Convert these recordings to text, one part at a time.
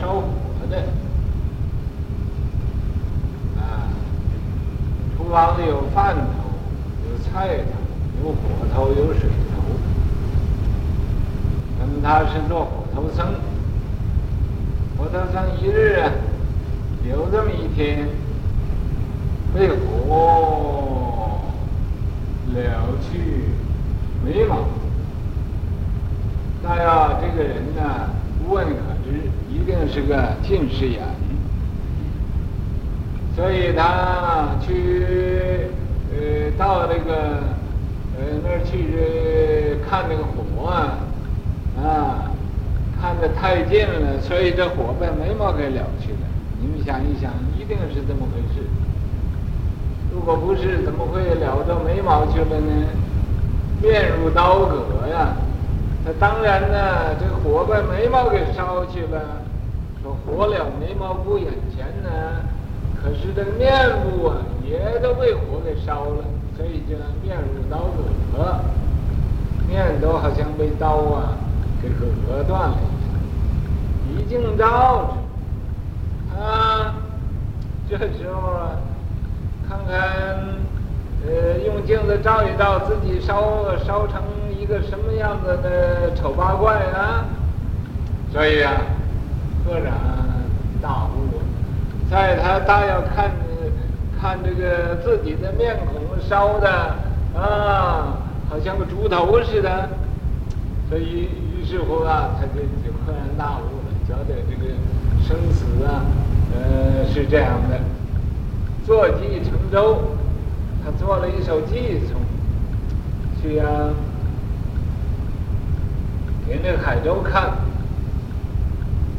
烧火的。啊，厨房里有饭头，有菜头，有火头，有水头。那么他是做火头僧，火头僧一日啊，有这么一天，被火。了去眉毛，那要，这个人呢，问可知，一定是个近视眼，所以他去呃到那个呃那儿去看那个火啊，啊，看得太近了，所以这火把眉毛给了去了。你们想一想，一定是这么回事。如果不是，怎么会燎到眉毛去了呢？面如刀割呀！当然呢，这火把眉毛给烧去了。说火燎眉毛不眼前呢，可是这面部啊，也都被火给烧了，所以叫面如刀割，面都好像被刀啊给割断了一样。一镜照着，啊，这时候啊。看看，呃，用镜子照一照自己，烧烧成一个什么样子的丑八怪啊！所以啊，赫然大悟，在他大要看，看这个自己的面孔烧的啊，好像个猪头似的。所以于是乎啊，他就就赫然大悟了，觉得这个生死啊，呃，是这样的。坐骑乘舟，他做了一首偈丛，去呀、啊，海州看，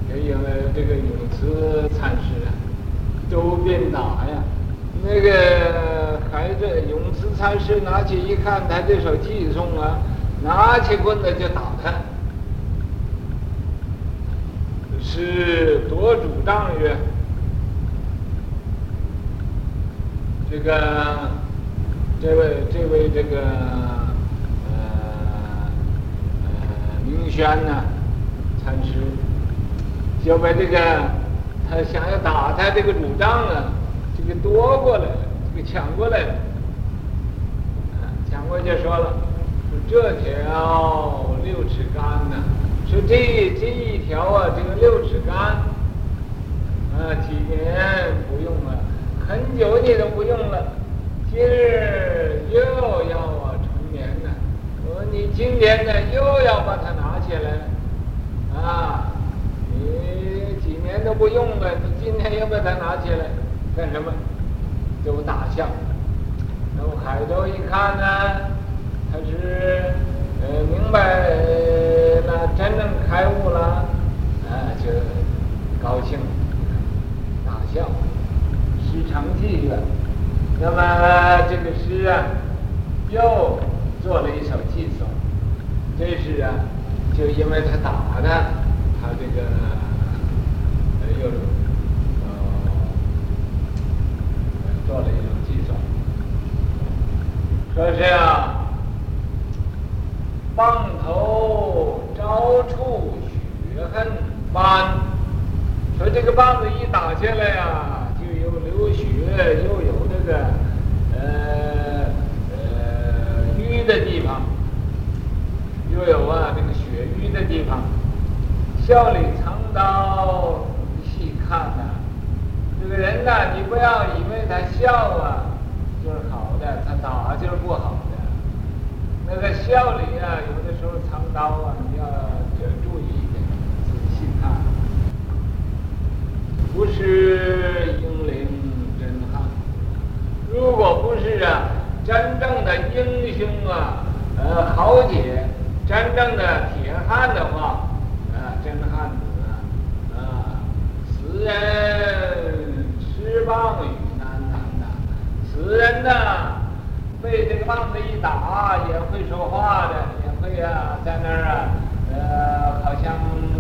也因为这个永慈禅师啊，周边打呀，那个孩子永慈禅师拿起一看，他这首偈丛啊，拿起棍子就打他，是夺主张曰。这个，这位这位这个，呃明宣呢，禅师，就把这个他想要打他这个主张啊，这个夺过来了，这个抢过来了，抢过去说了，说这条六尺竿呢，说这这一条啊，这个六尺竿，啊，几年不用了。很久你都不用了，今日又要啊成年了。我说你今天呢又起来，啊，你几年都不用了，你今天又把它拿起来干什么？就大笑。那么海州一看呢，他是呃明白了，真正开悟了，啊，就高兴，大笑。成绩了，那么这个诗啊，又做了一首寄送。这是啊，就因为他打他，他这个又呃做了一种计算，说是啊，棒头招触血痕斑，说这个棒子一打下来呀、啊。有流血，又有那个呃呃瘀的地方，又有啊这个血瘀的地方。笑里藏刀，细看呐、这个人呐、你不要以为他笑啊就是好的，他打就是不好的。那个笑里啊，有的时候藏刀啊，你要就注意一点，仔细看，不是英灵真汉，如果不。是啊真正的英雄啊，呃豪杰，真正的铁汉的话，啊真汉子啊，啊此人持棒与难谈呐，此人呐被这个棒子一打也会说话的，也会啊在那儿啊，呃好像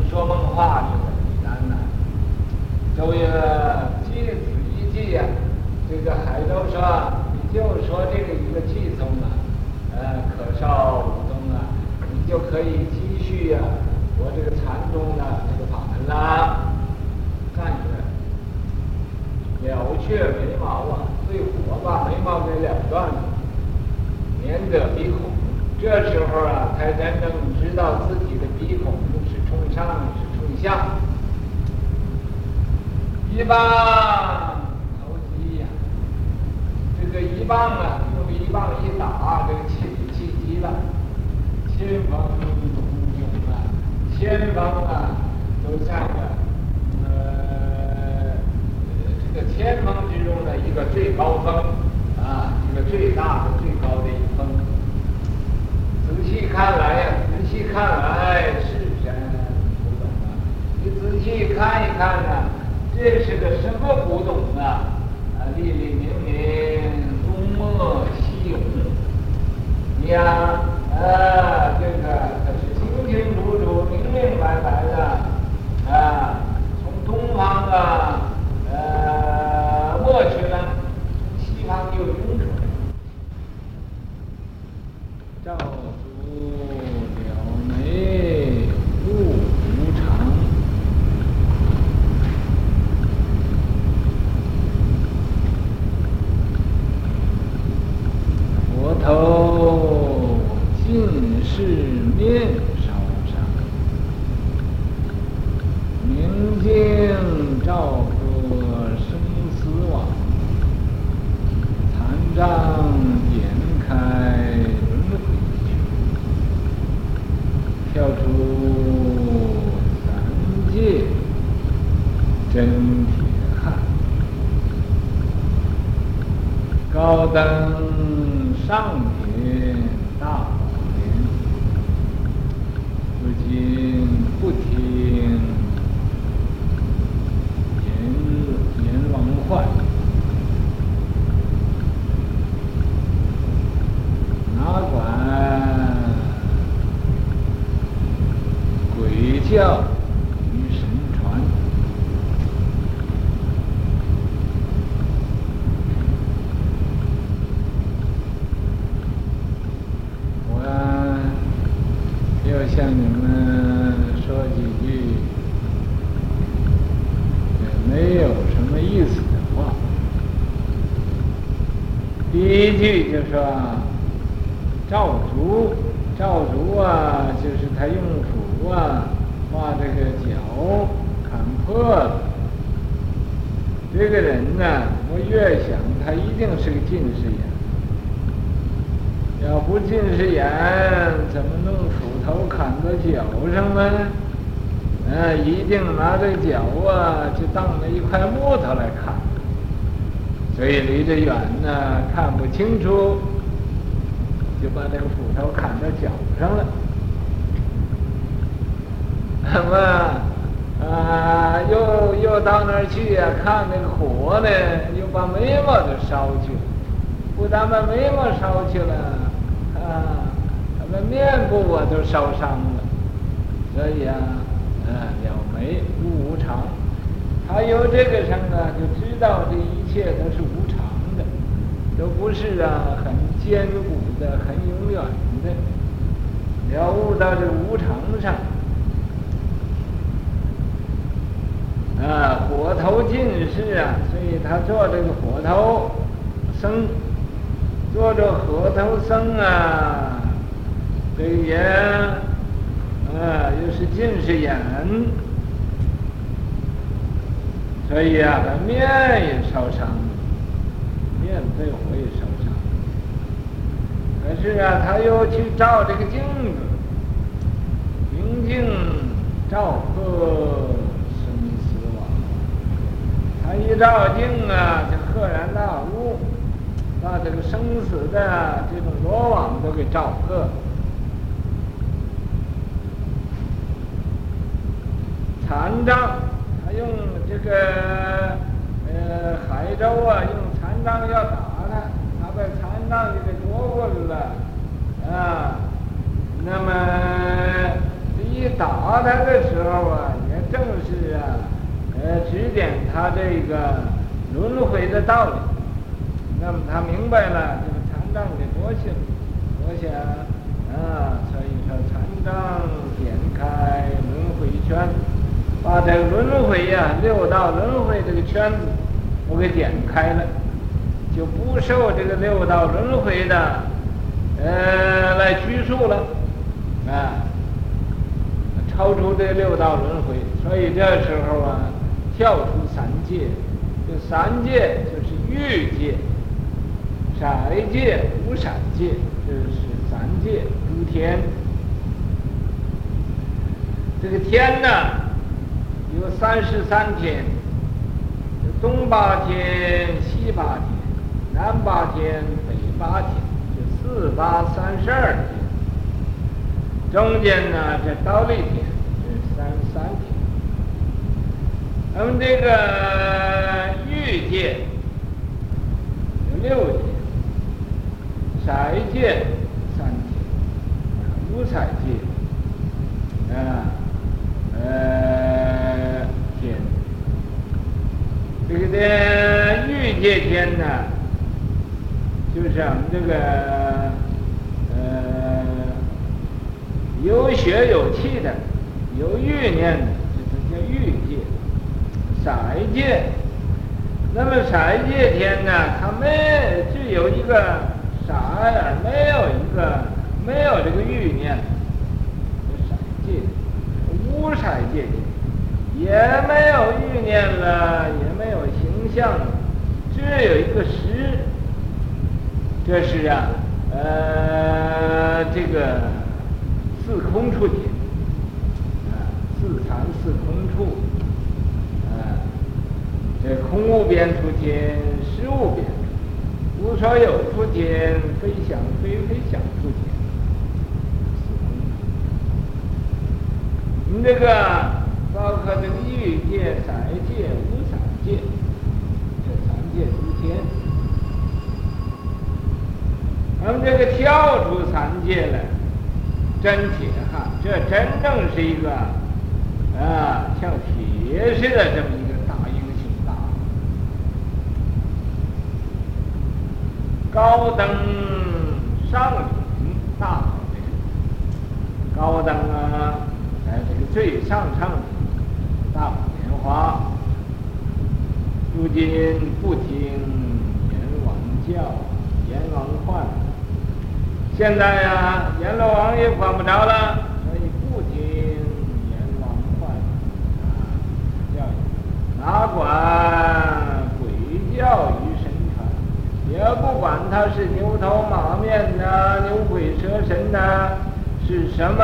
说梦话似的，难呐。周瑜借此一计呀，这个海州说，你就说这个一个气宗啊，呃，可少武宗啊，你就可以继续呀，我这个禅宗的这个法门啦。感觉了却眉毛啊，最火把眉毛给了断了，免得鼻孔。这时候啊，才真正知道自己的鼻孔是冲上是冲下。一棒投机呀，这个一棒啊，用一棒一打，这个气气急了，前方中勇啊，前方啊都在这，呃，这个前方之中的一个最高峰啊，一个最大的最。细看来呀，仔细看来是真不懂啊，你仔细看一看呢。这是个什么古董啊？啊，粒粒明明，东墨稀有。你呀，啊，这个可是清清楚楚、明明白白的啊，从东方啊，呃，过去了，西方又涌出来。赵竹了眉悟无常。头尽是面烧伤，明镜照破生死网，残障点开轮回去，跳诸三界真铁汉，高登。上品大宝殿，如今不听阎阎王唤，哪管叫与神传，我要向你们说几句也没有什么意思的话。第一句就是赵竹，赵竹啊，就是他用斧啊。把这个脚砍破了。这个人呢，我越想他一定是个近视眼。要不近视眼，怎么弄斧头砍到脚上呢？啊，一定拿这脚啊，就当了一块木头来砍。所以离着远呢，看不清楚，就把这个斧头砍到脚上了。那么啊，又又到那儿去呀、看那个火呢，又把眉毛都烧去了。不但把眉毛烧去了，啊，他们面部啊都烧伤了。所以啊，啊，了眉悟无常。他由这个声啊，就知道这一切都是无常的，都不是啊很坚固的、很永远的。了悟到这无常上，啊，火头近视啊，所以他做这个火头僧，做着火头僧啊，这个眼啊又是近视眼。所以啊，他面也烧伤了，面被火也烧伤。可是啊，他又去照这个镜子，明镜照破。他一照镜啊，就赫然大悟，把这个生死的这种罗网都给罩破。禅杖，他用这个呃海州啊，用禅杖要打他，他把禅杖就给夺过来了啊。那么这一打他的时候啊，也正是啊，呃指点他这个轮回的道理。那么他明白了，这个禅杖给夺下，夺下啊，所以说禅杖点开轮回圈，把这个轮回呀、六道轮回这个圈子我给点开了，就不受这个六道轮回的呃来拘束了啊，超出这六道轮回，所以这时候啊，跳出三界，这三界就是欲界。色界、无色界，这是三界诸天。这个天呢，有三十三天，东八天、西八天、南八天、北八天，就四八三十二天。中间呢，这忉利天，这是三十三天。那么这个欲界有六界。色界三天，无色界啊，呃天，这个的欲界天呢，就是我们这个呃有血有气的，有欲念的，色界，那么色界天呢，它没只有一个。啥呀？没有一个，没有这个欲念，色界，无色界，也没有欲念了，也没有形象了，只有一个识。这是啊，呃，这个四空处，啊，四禅四空处，这空无边处天，实无边。无所有处天，非想非非想处天，你这个包括这个欲界、色界、无色界，这三界诸天。那么这个跳出三界来，真铁汉，这真正是一个啊，像铁似的这么一个。高登上品大宝殿，高登啊，在这个最上乘大宝莲花，如今不听阎王叫，阎王唤，现在呀、啊，阎罗王也管不着了，所以不听阎王唤啊，教育哪管鬼叫。也不管他是牛头马面呐，牛鬼蛇神呐，是什么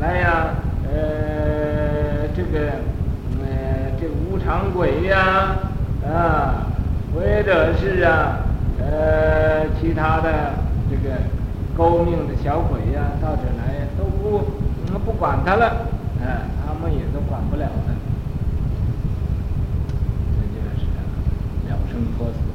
来呀？呃，这个，呃，这无常鬼呀，啊，或者是啊，呃，其他的这个勾命的小鬼呀，到这来都不，不管他了，啊，他们也都管不了了。这就是了生脱死。